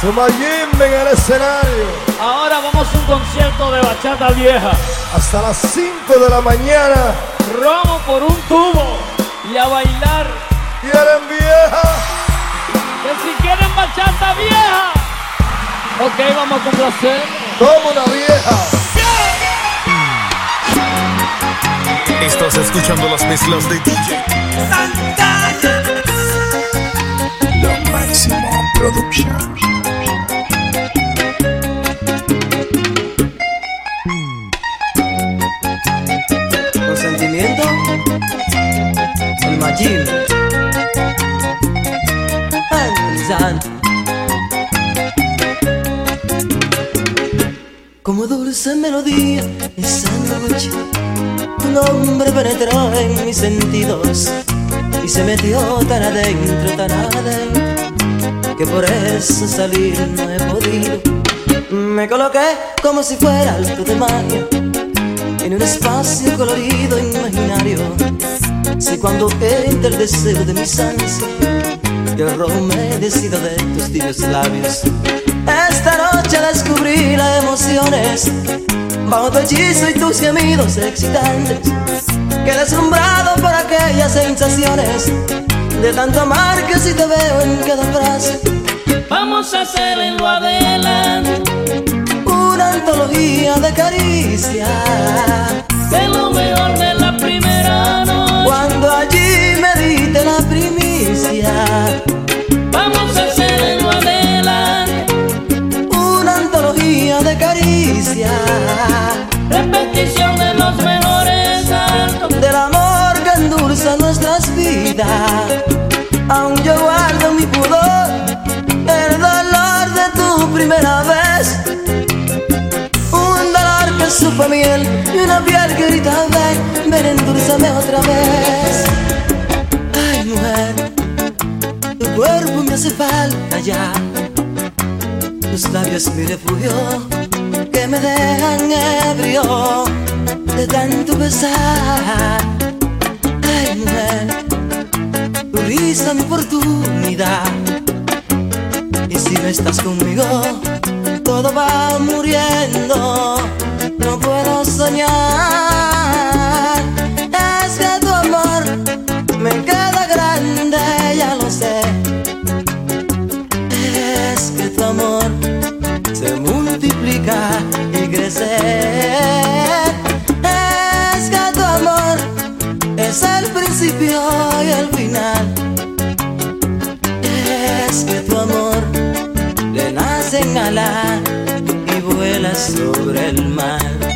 Sumayimbe en el escenario. Ahora vamos a un concierto de bachata vieja. Hasta las 5 de la mañana. Romo por un tubo y a bailar. ¿Quieren vieja? Que si quieren bachata vieja. Ok, vamos a complacer. Como una vieja. Estás escuchando las mezclas de DJ Lo máximo Production. El Magil. Analizando. Como dulce melodía esa noche, tu nombre penetró en mis sentidos y se metió tan adentro, tan adentro, que por eso salir no he podido. Me coloqué como si fuera alto de magia en un espacio colorido imaginario. Si cuando entra el deseo de mis ansias, que el rojo me decida de tus tibios labios. Esta noche descubrí las emociones bajo tu hechizo y tus gemidos excitantes. Que deslumbrado por aquellas sensaciones de tanto amar que si te veo en cada frase. Vamos a hacer en lo adelante una antología de caricias. De lo mejor de la Vamos a hacer en lo adelante una antología de caricias. Repetición de los mejores actos. Del amor que endulza nuestras vidas. Aún yo guardo mi pudor, el dolor de tu primera vez. Un dolor que supo miel y una piel que grita ven, ven endulzame otra vez. Hace falta ya. Tus labios mi refugio que me dejan ebrio de tanto besar. Ay mujer, tu risa mi oportunidad. Y si no estás conmigo, todo va muriendo. No puedo soñar. Se multiplica y crece. Es que tu amor es el principio y el final. Es que tu amor le nace en alas y vuela sobre el mar.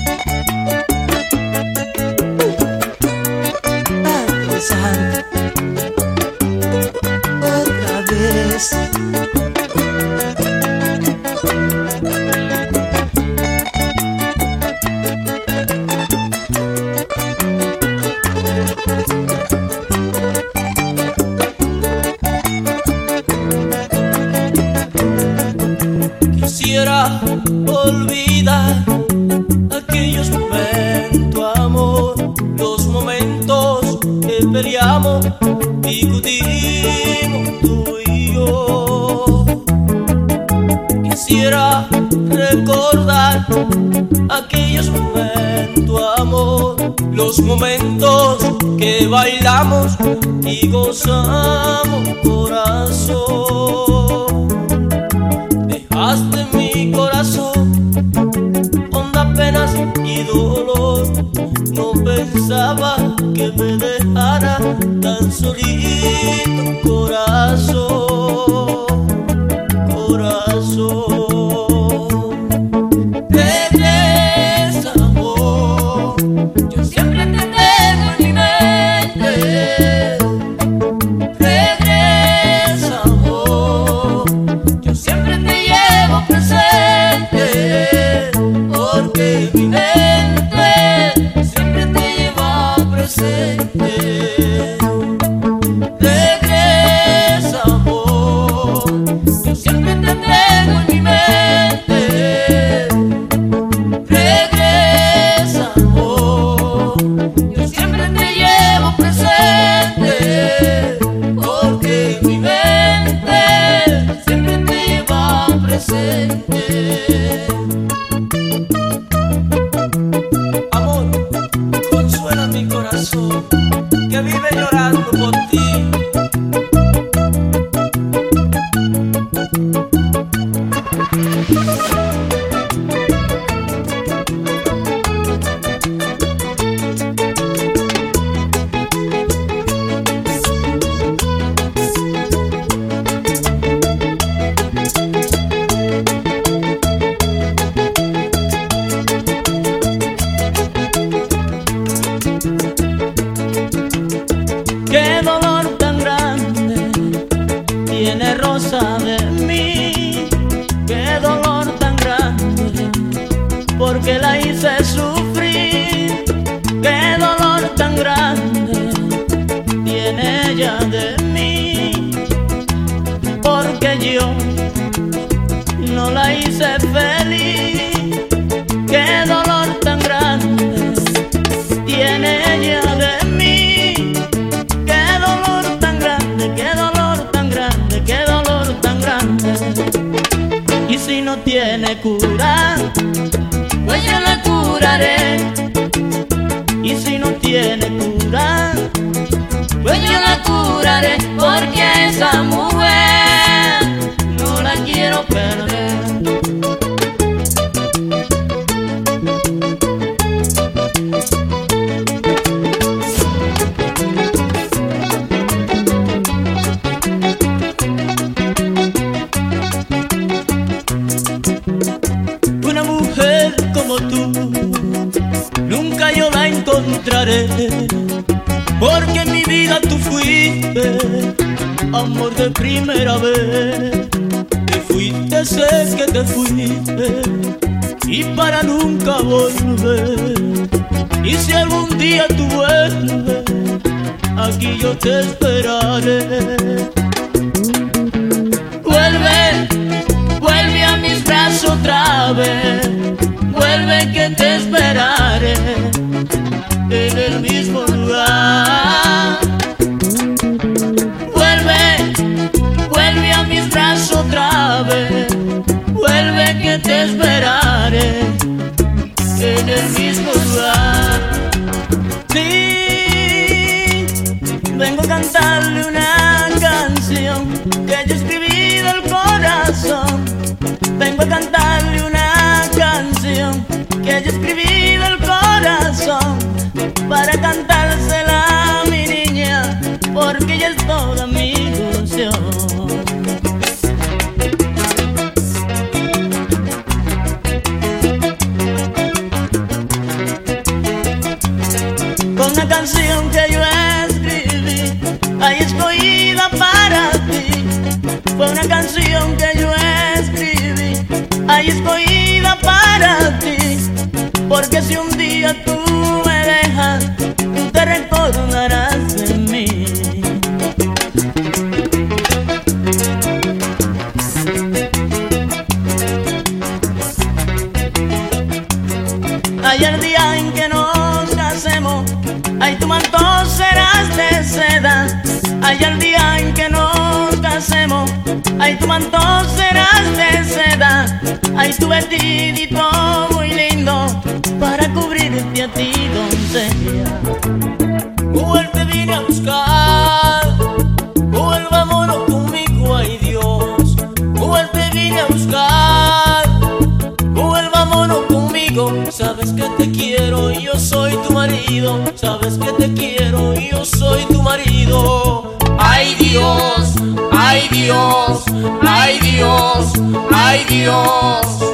Dios, ay Dios, ay Dios.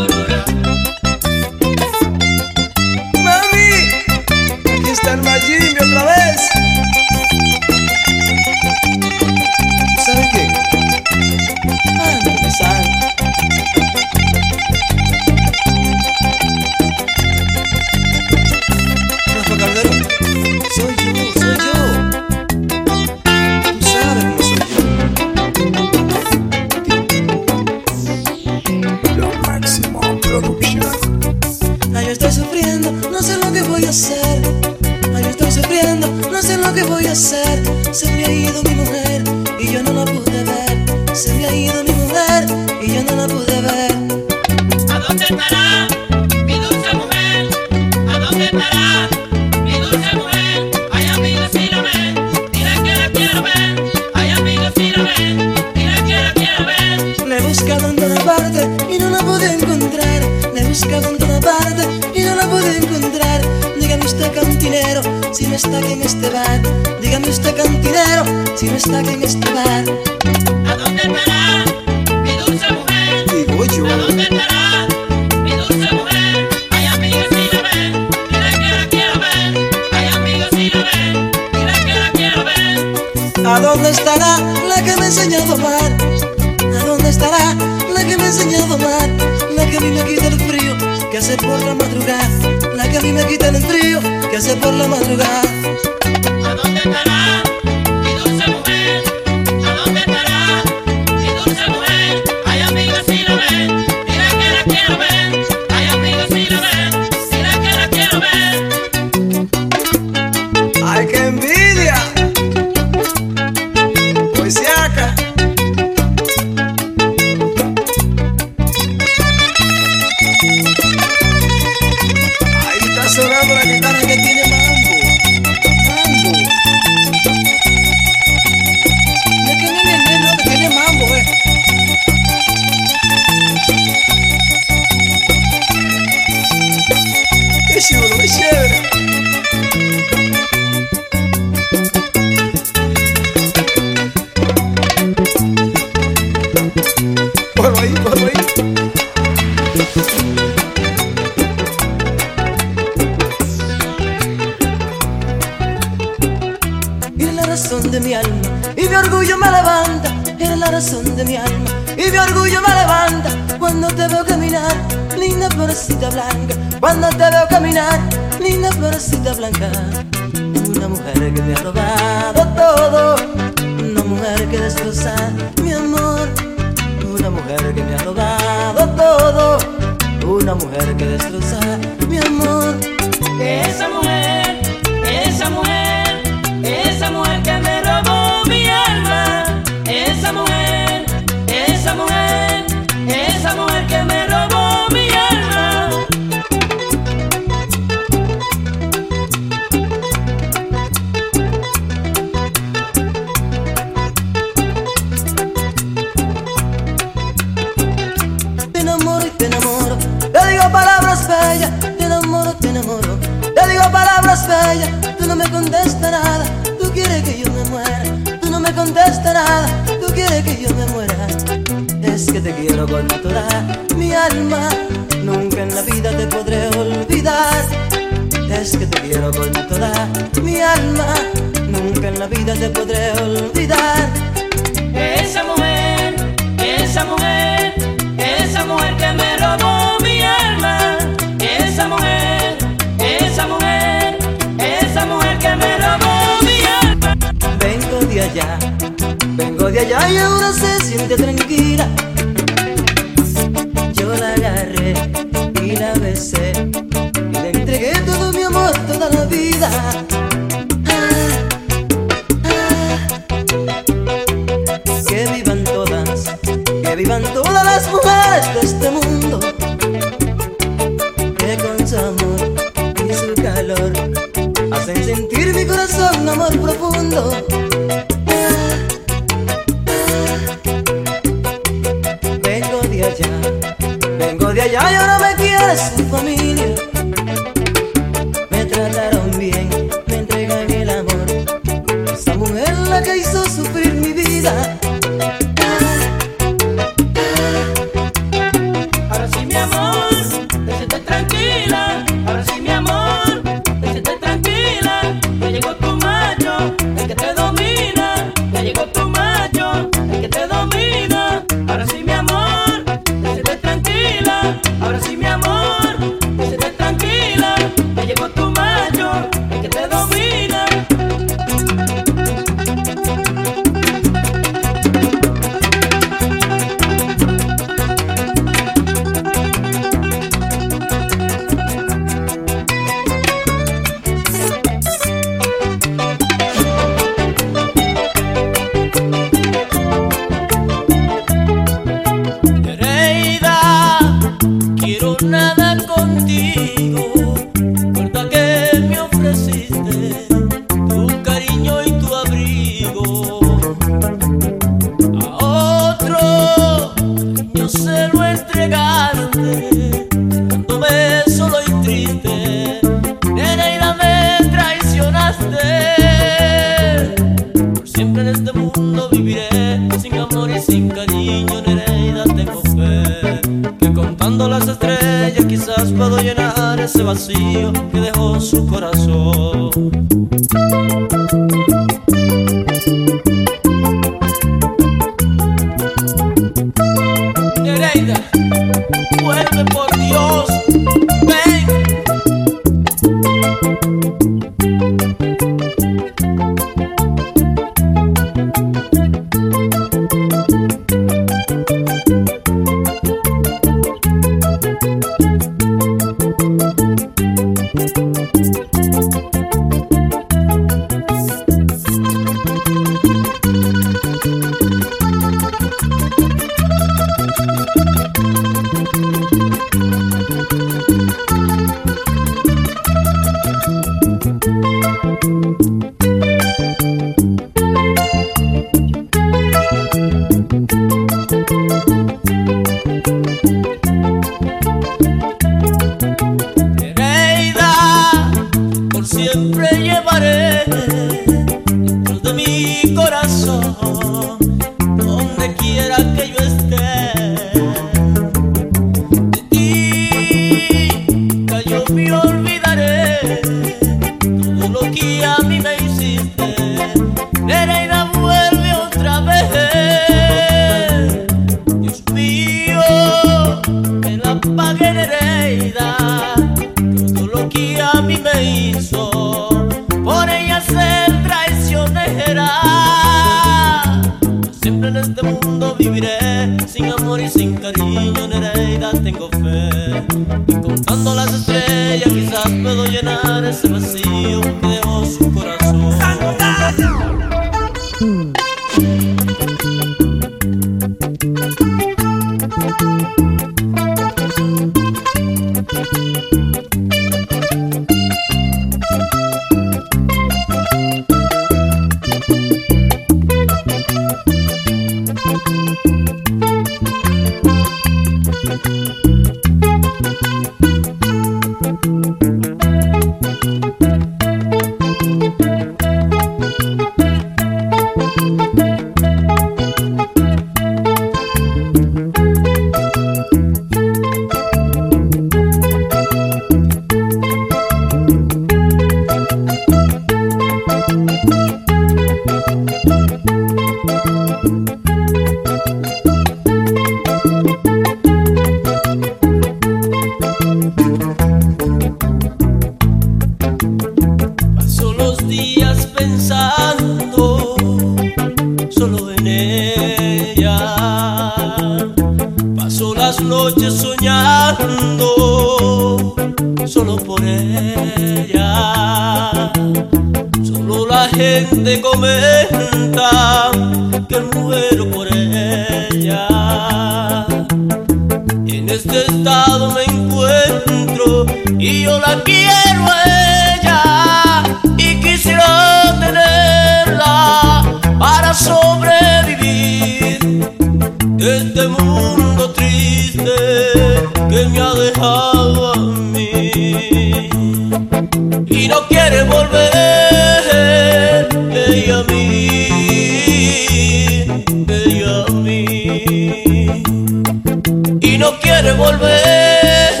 Y no quiere volver.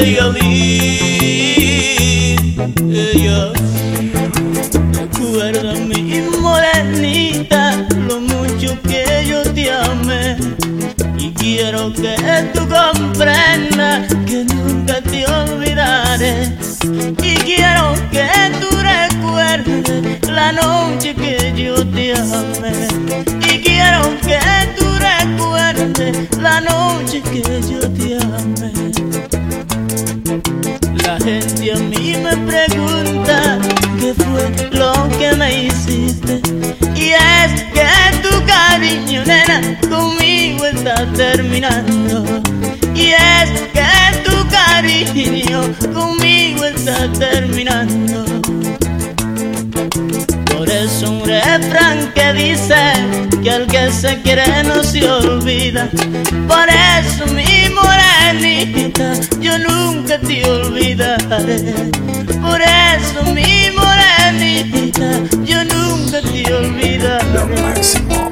Ella a mí, ella. Recuerda mi morenita lo mucho que yo te amé. Y quiero que tú comprendas que nunca te olvidaré. Y quiero que tú recuerdes la noche que yo te amé. Y quiero que la noche que yo te amé. La gente a mí me pregunta qué fue lo que me hiciste y es que tu cariño nena conmigo está terminando. Y es que tu cariño conmigo está terminando eso un refrán que dice que al que se quiere no se olvida. Por eso mi morenita, yo nunca te olvidaré. Por eso mi morenita, yo nunca te olvidaré. máximo.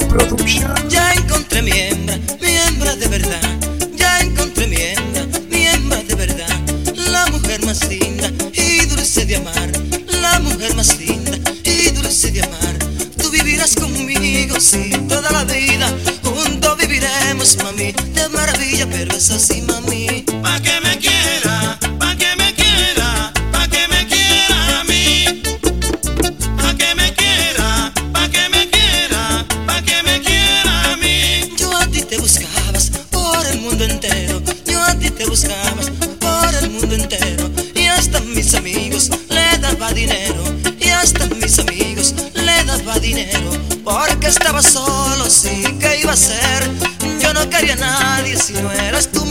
Ya encontré mi hembra, mi hembra de verdad. Ya encontré mi hembra, mi hembra de verdad. La mujer más linda y dulce de amar. La mujer más linda Vivirás conmigo, sí, toda la vida. Juntos viviremos, mami. De maravilla, pero es así, mami. Pa' que me quiera, estaba solo, sí, ¿qué iba a ser? Yo no quería a nadie si no eras tu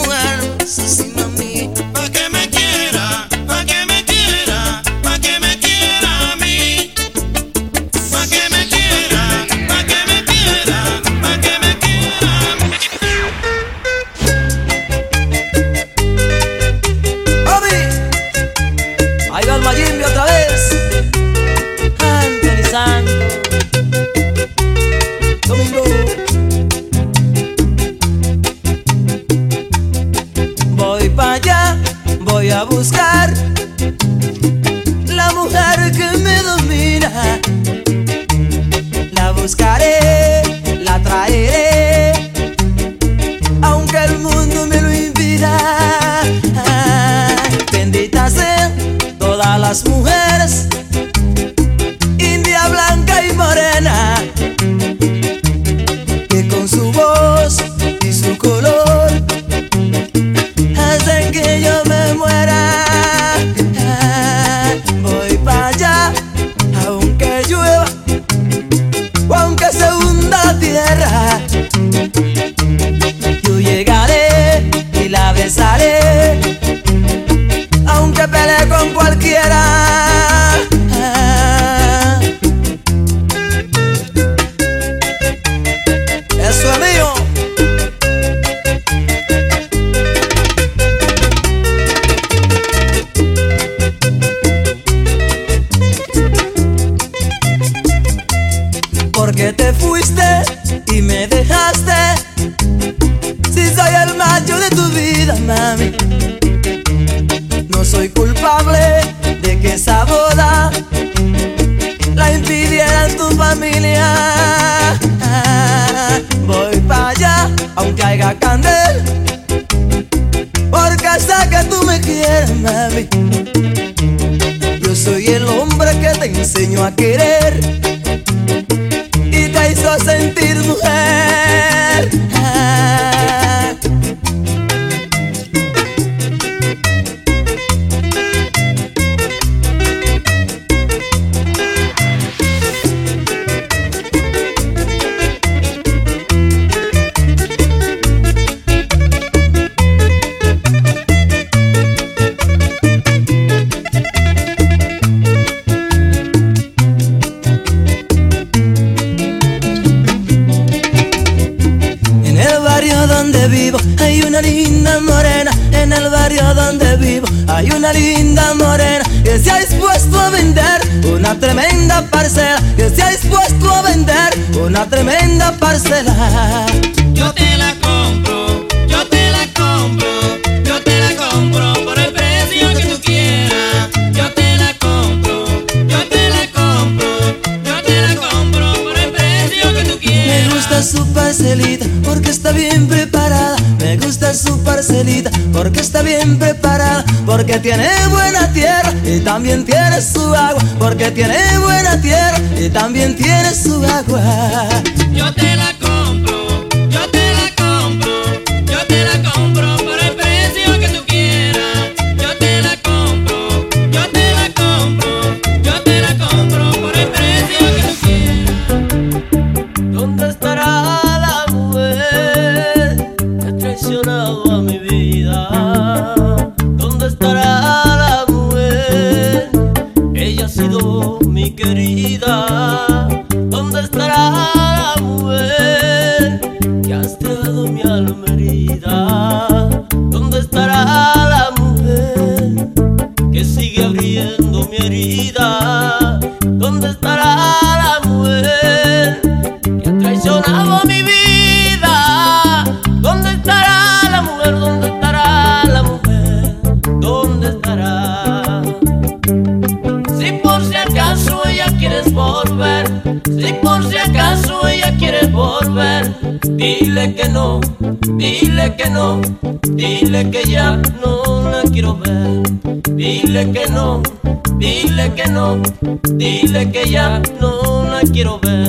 hay una linda morena que se ha dispuesto a vender una tremenda parcela, que se ha dispuesto a vender una tremenda parcela. Yo te la compro, yo te la compro, yo te la compro por el precio que tú quieras. Yo te la compro, yo te la compro, yo te la compro por el precio que tú quieras. Me gusta su parcelita porque está bien preparada. Me gusta su parcelita porque está bien preparada porque tiene buena tierra y también tiene su agua, porque tiene buena tierra y también tiene su agua. Yo te la no, dile que ya no la quiero ver.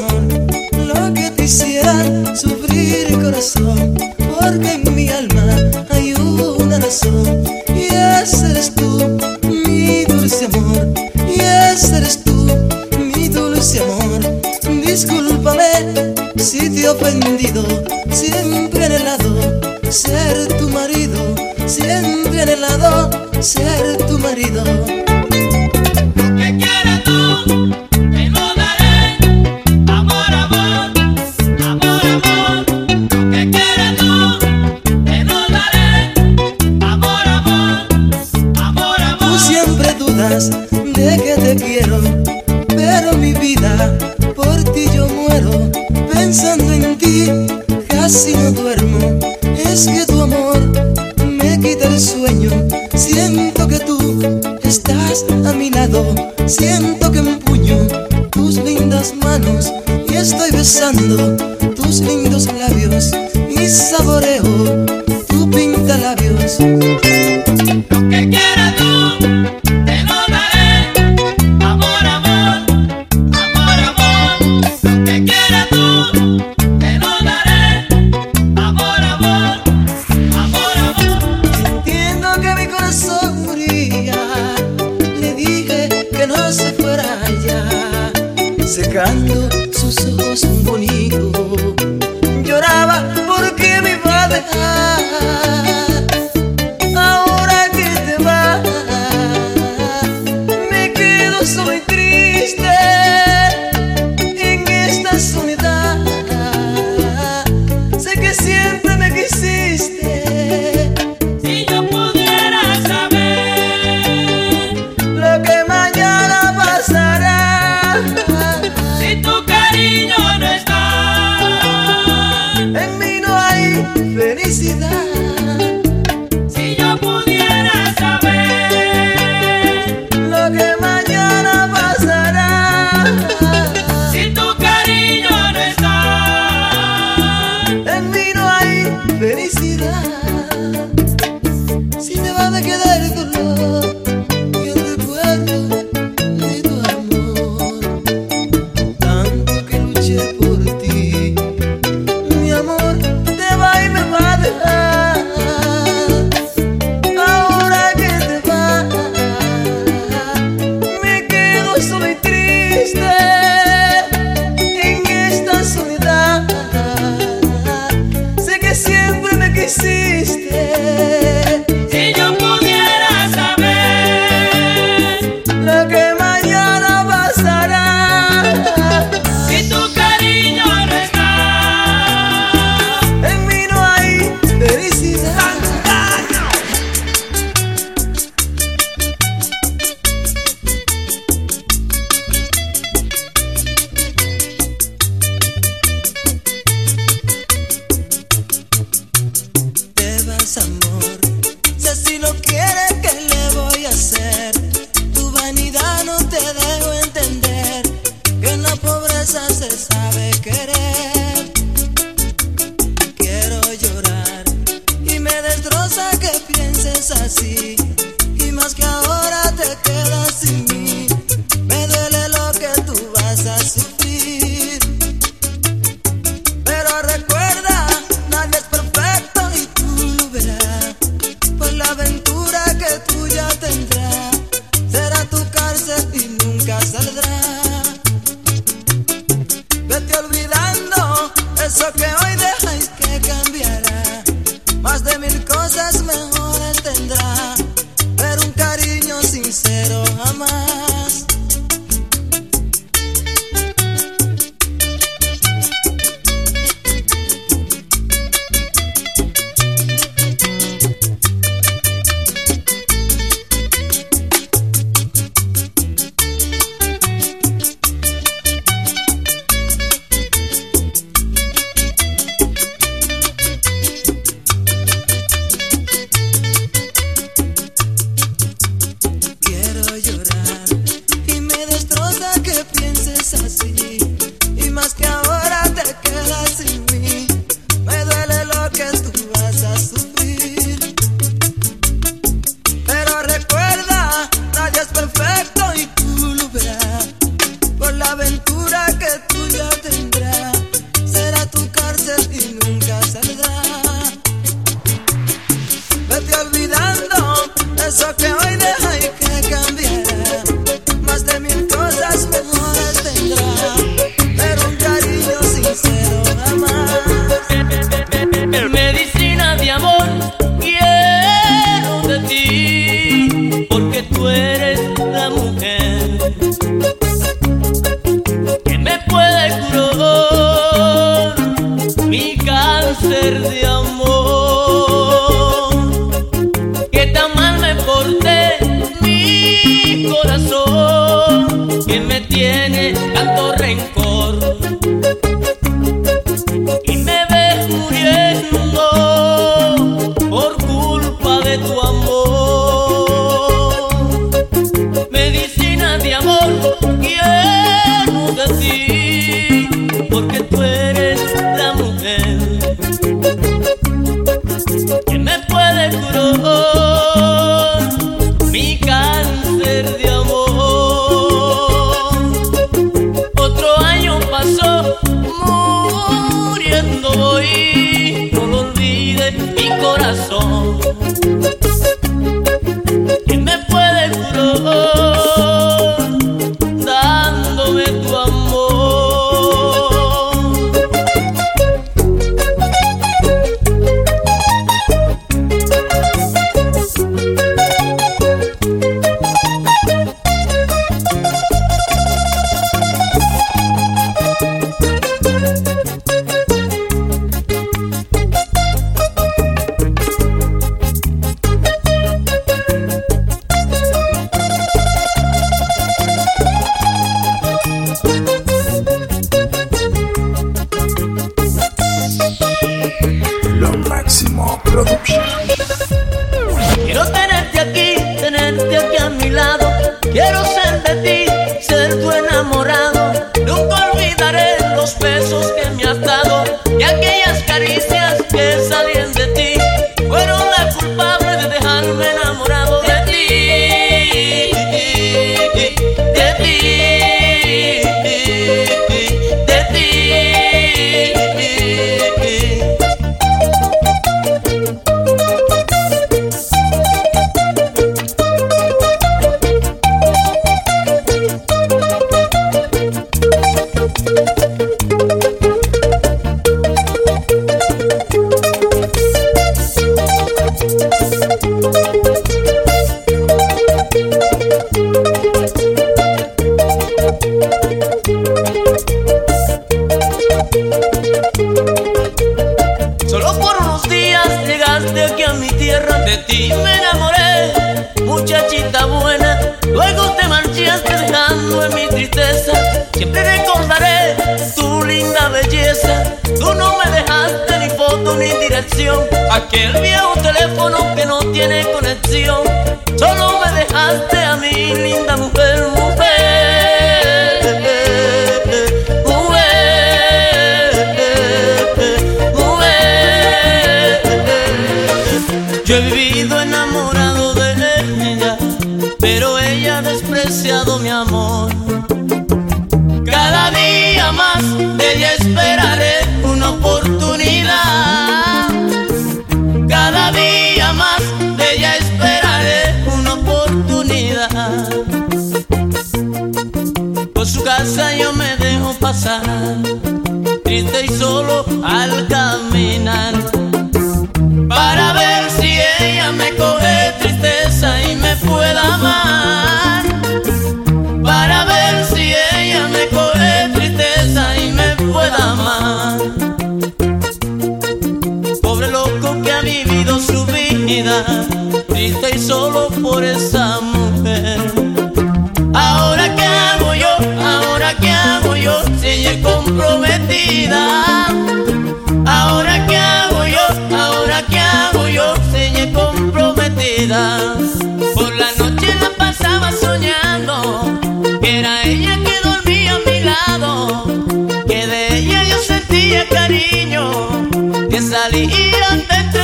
Señor lo que te hiciera sufrir corazón,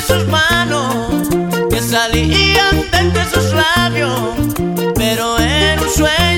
sus manos que salían de sus labios, pero era un sueño.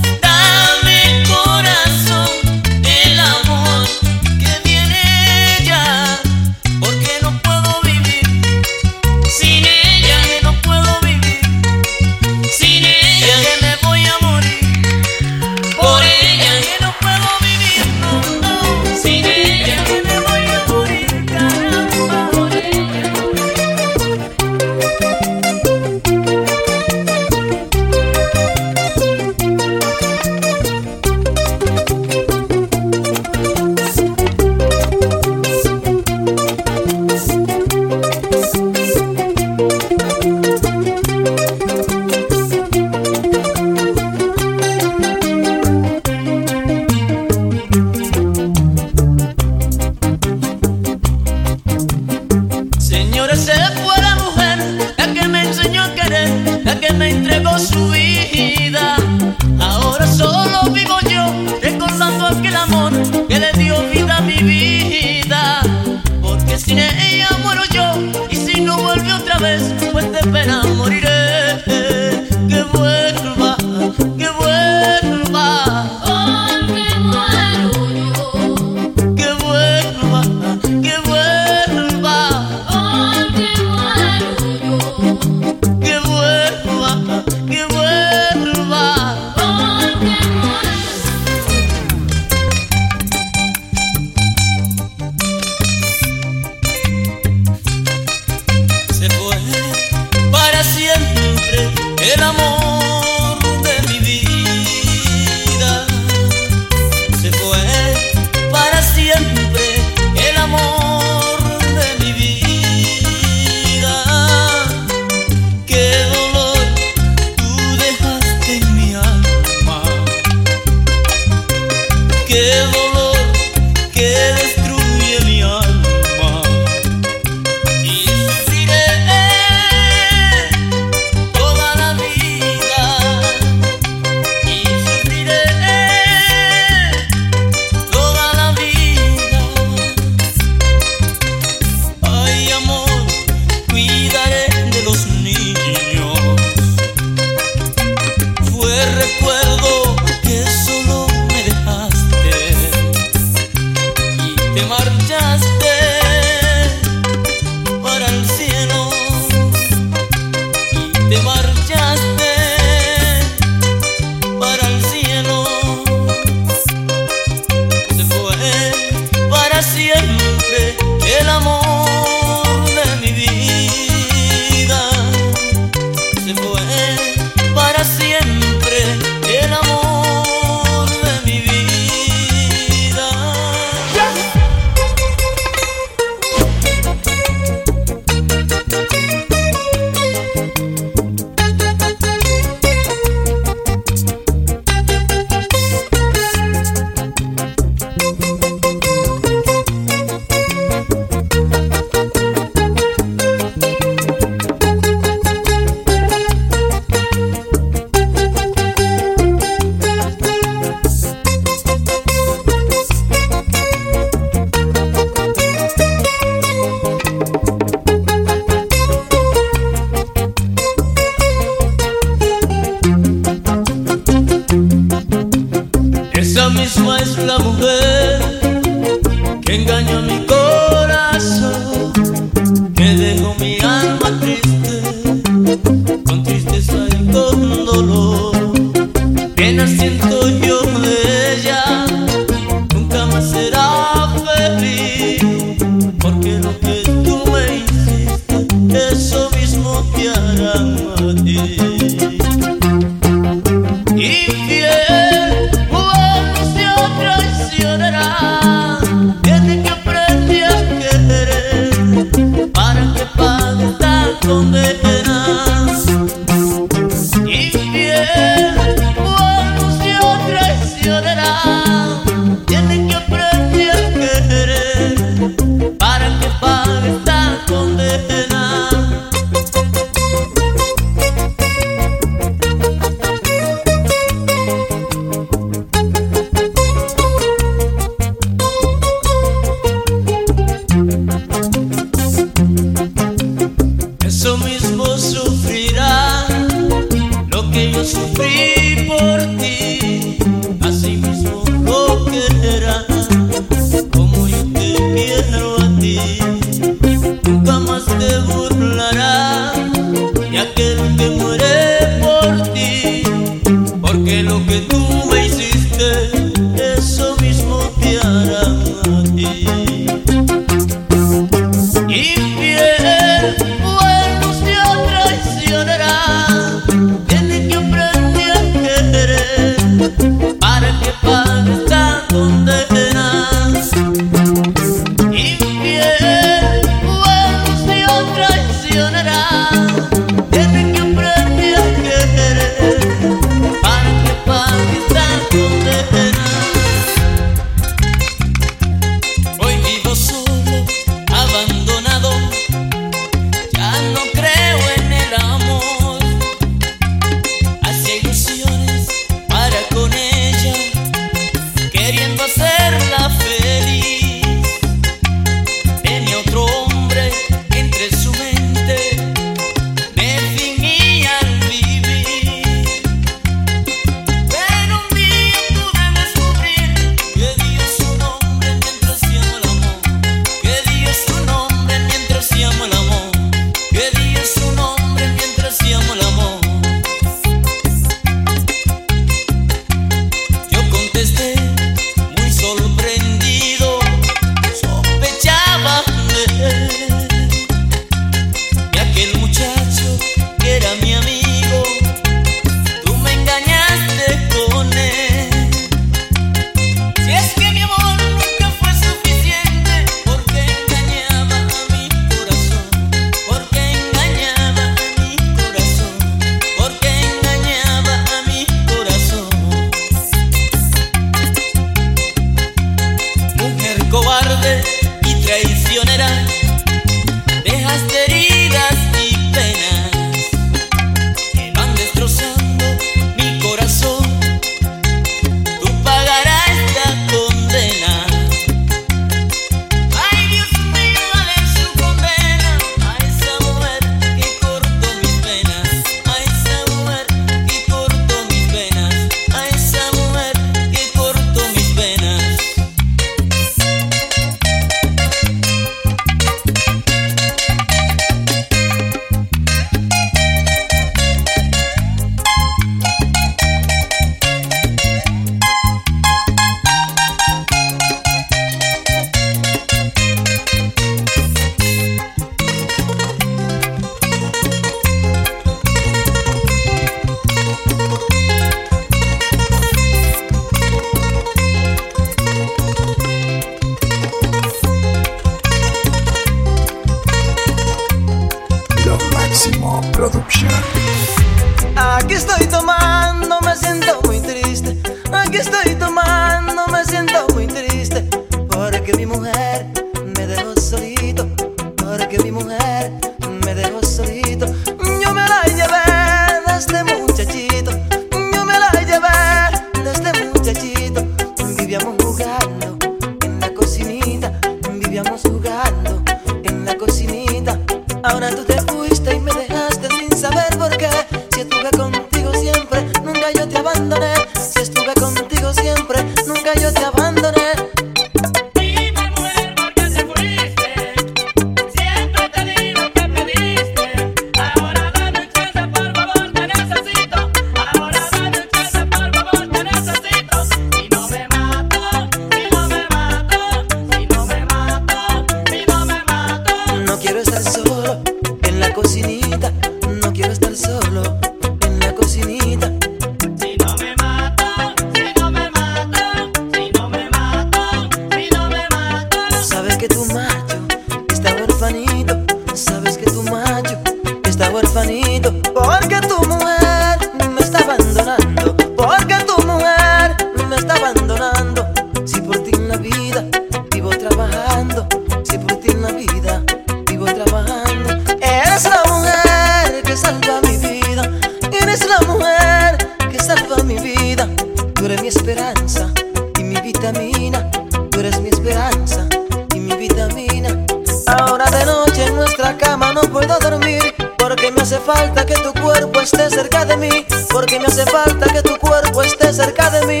eres la mujer que salva mi vida. Tú eres mi esperanza y mi vitamina. Tú eres mi esperanza y mi vitamina. Ahora de noche en nuestra cama no puedo dormir. Porque me hace falta que tu cuerpo esté cerca de mí. Porque me hace falta que tu cuerpo esté cerca de mí.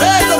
amor.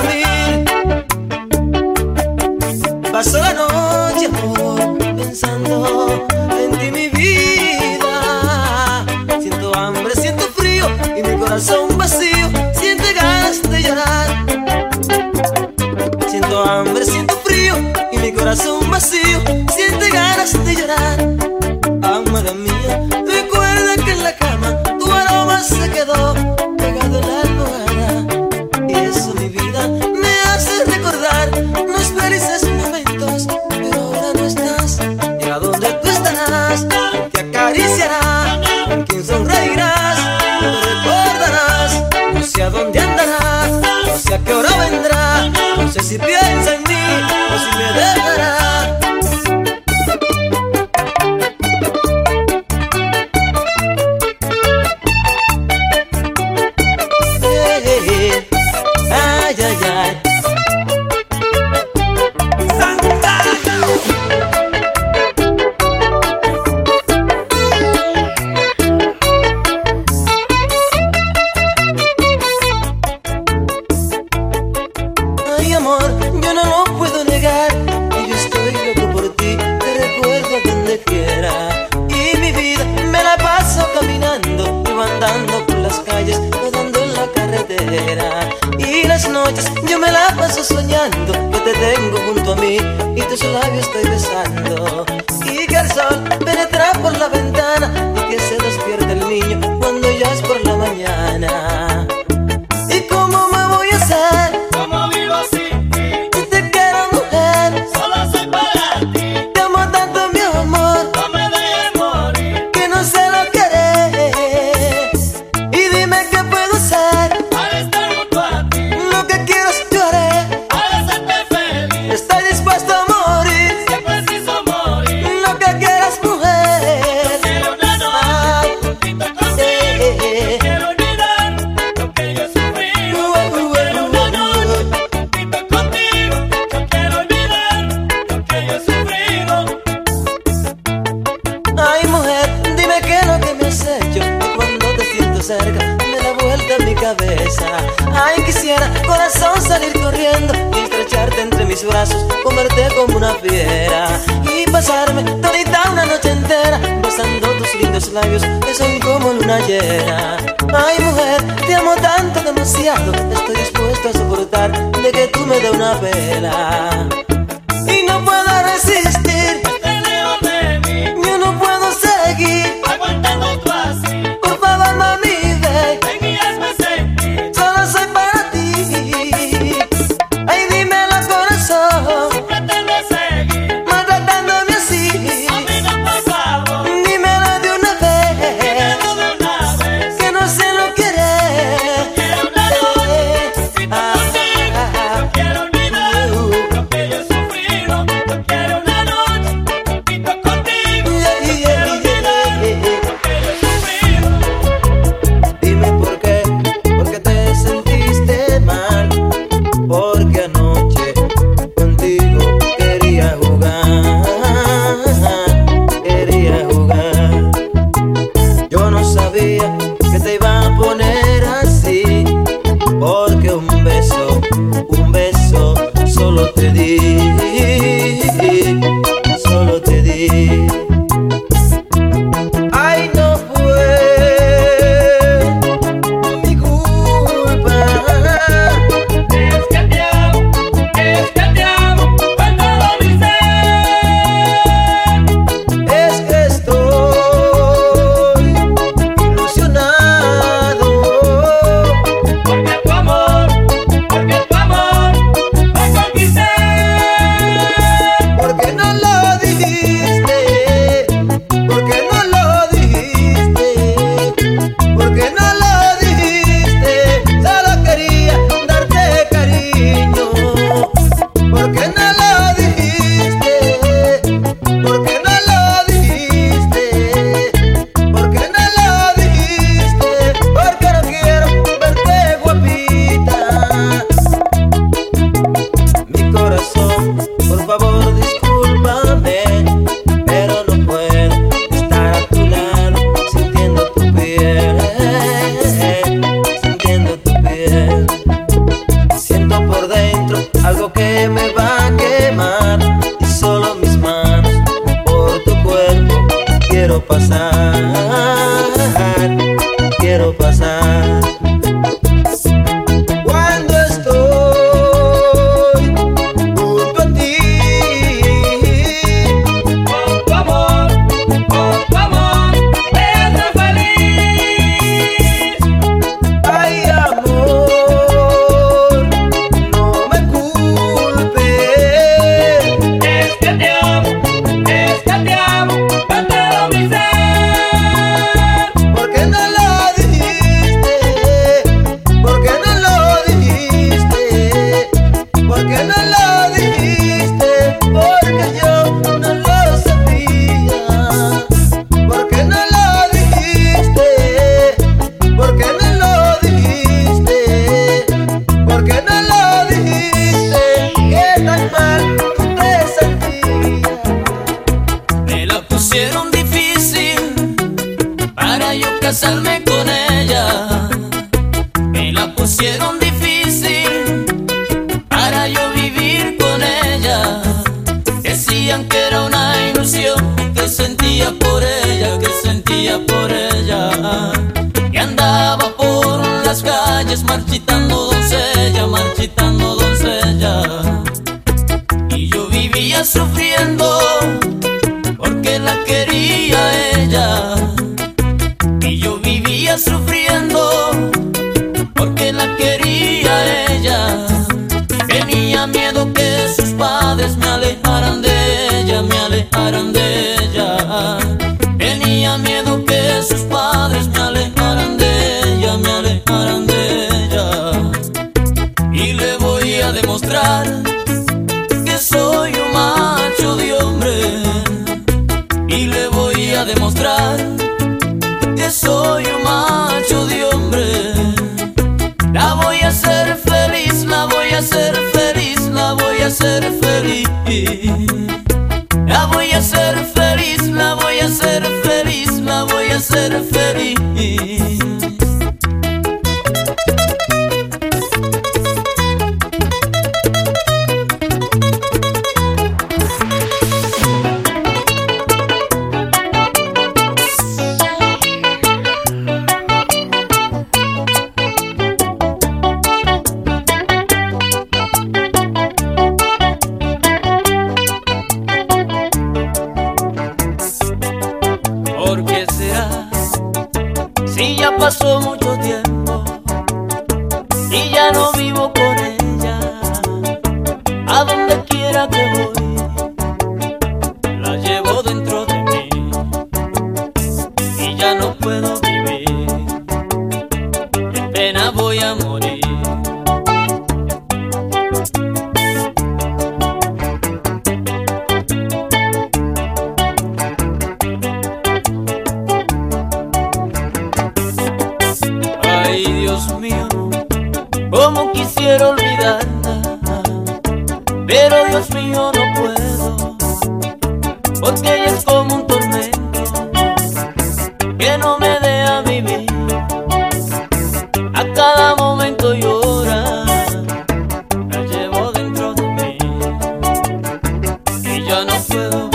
Puedo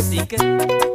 Clásica.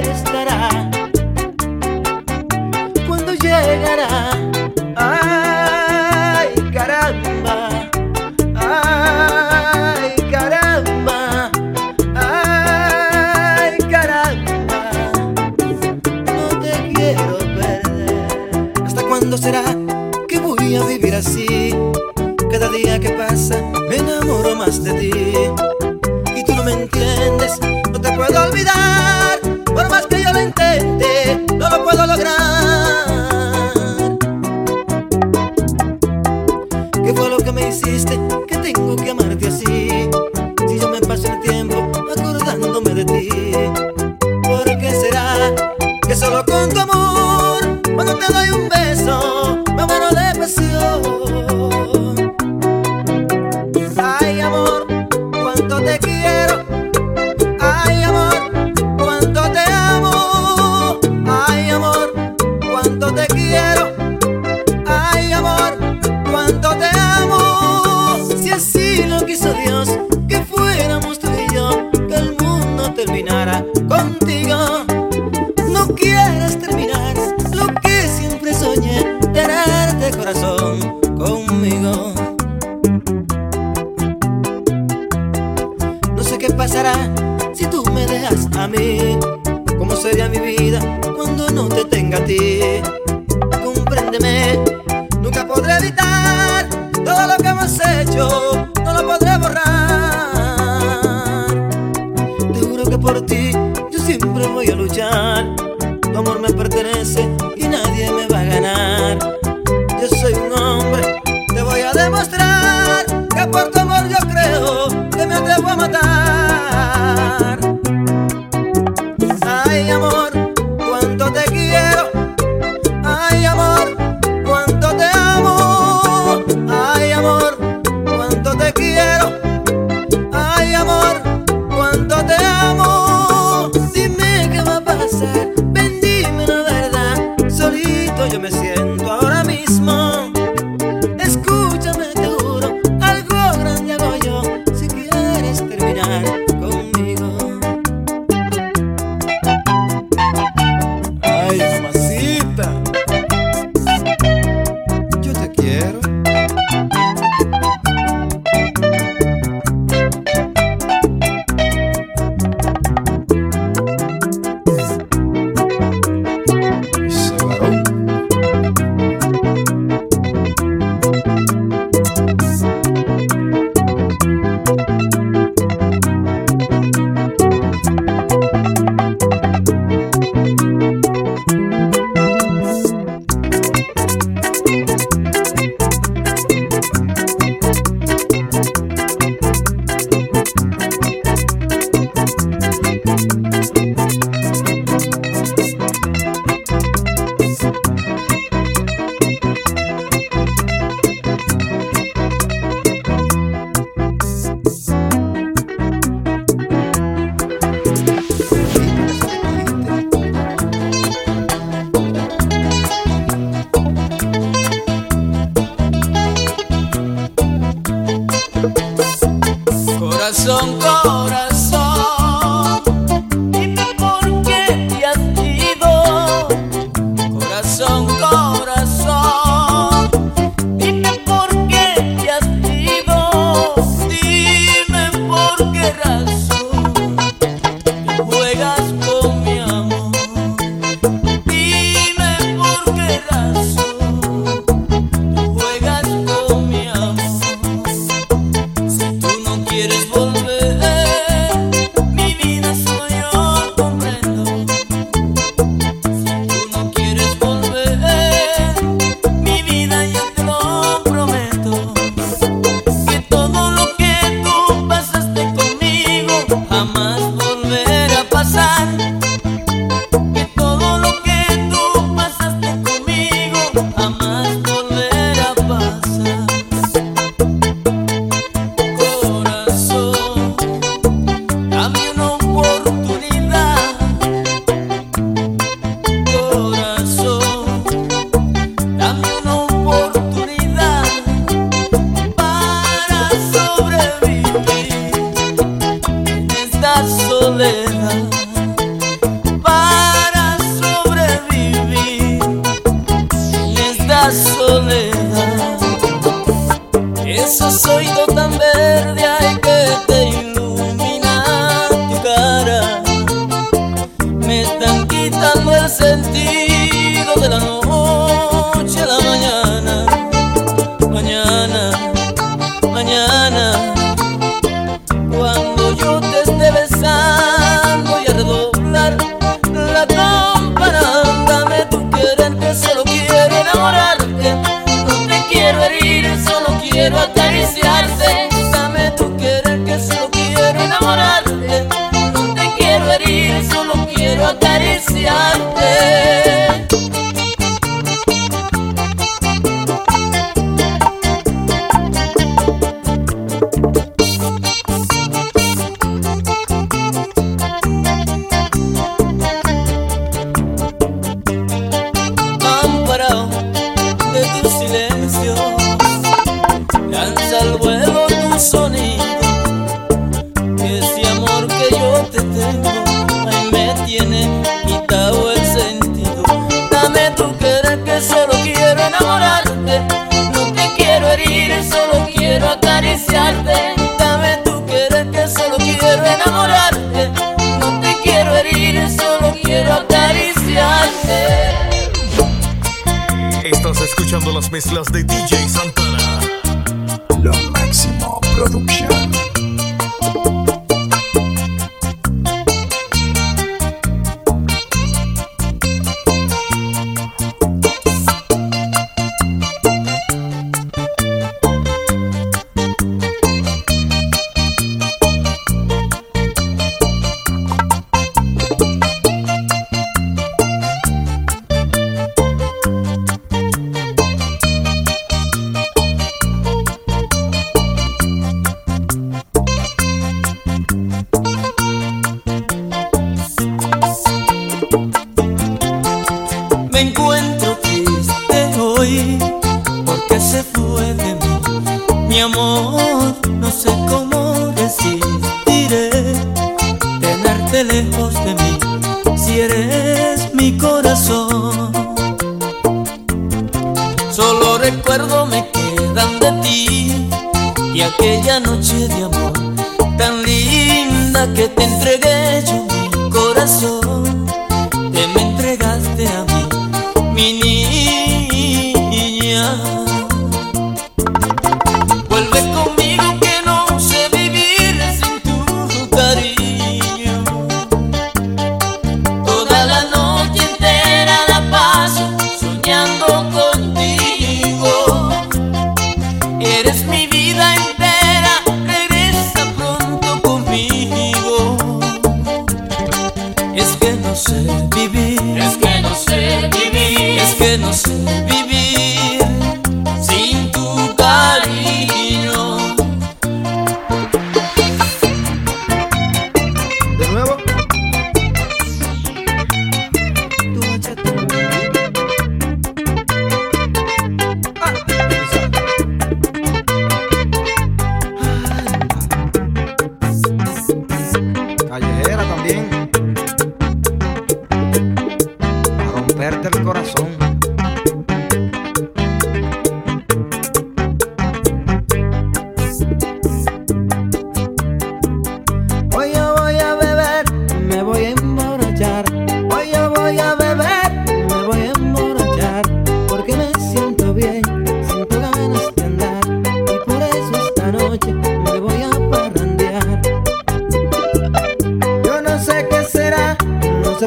estará cuando llegará. Ay, caramba. Ay, caramba. Ay, caramba. No te quiero perder. ¿Hasta cuándo será que voy a vivir así? Cada día que pasa me enamoro más de ti.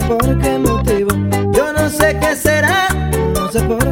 por qué motivo. Yo no sé qué será, no sé por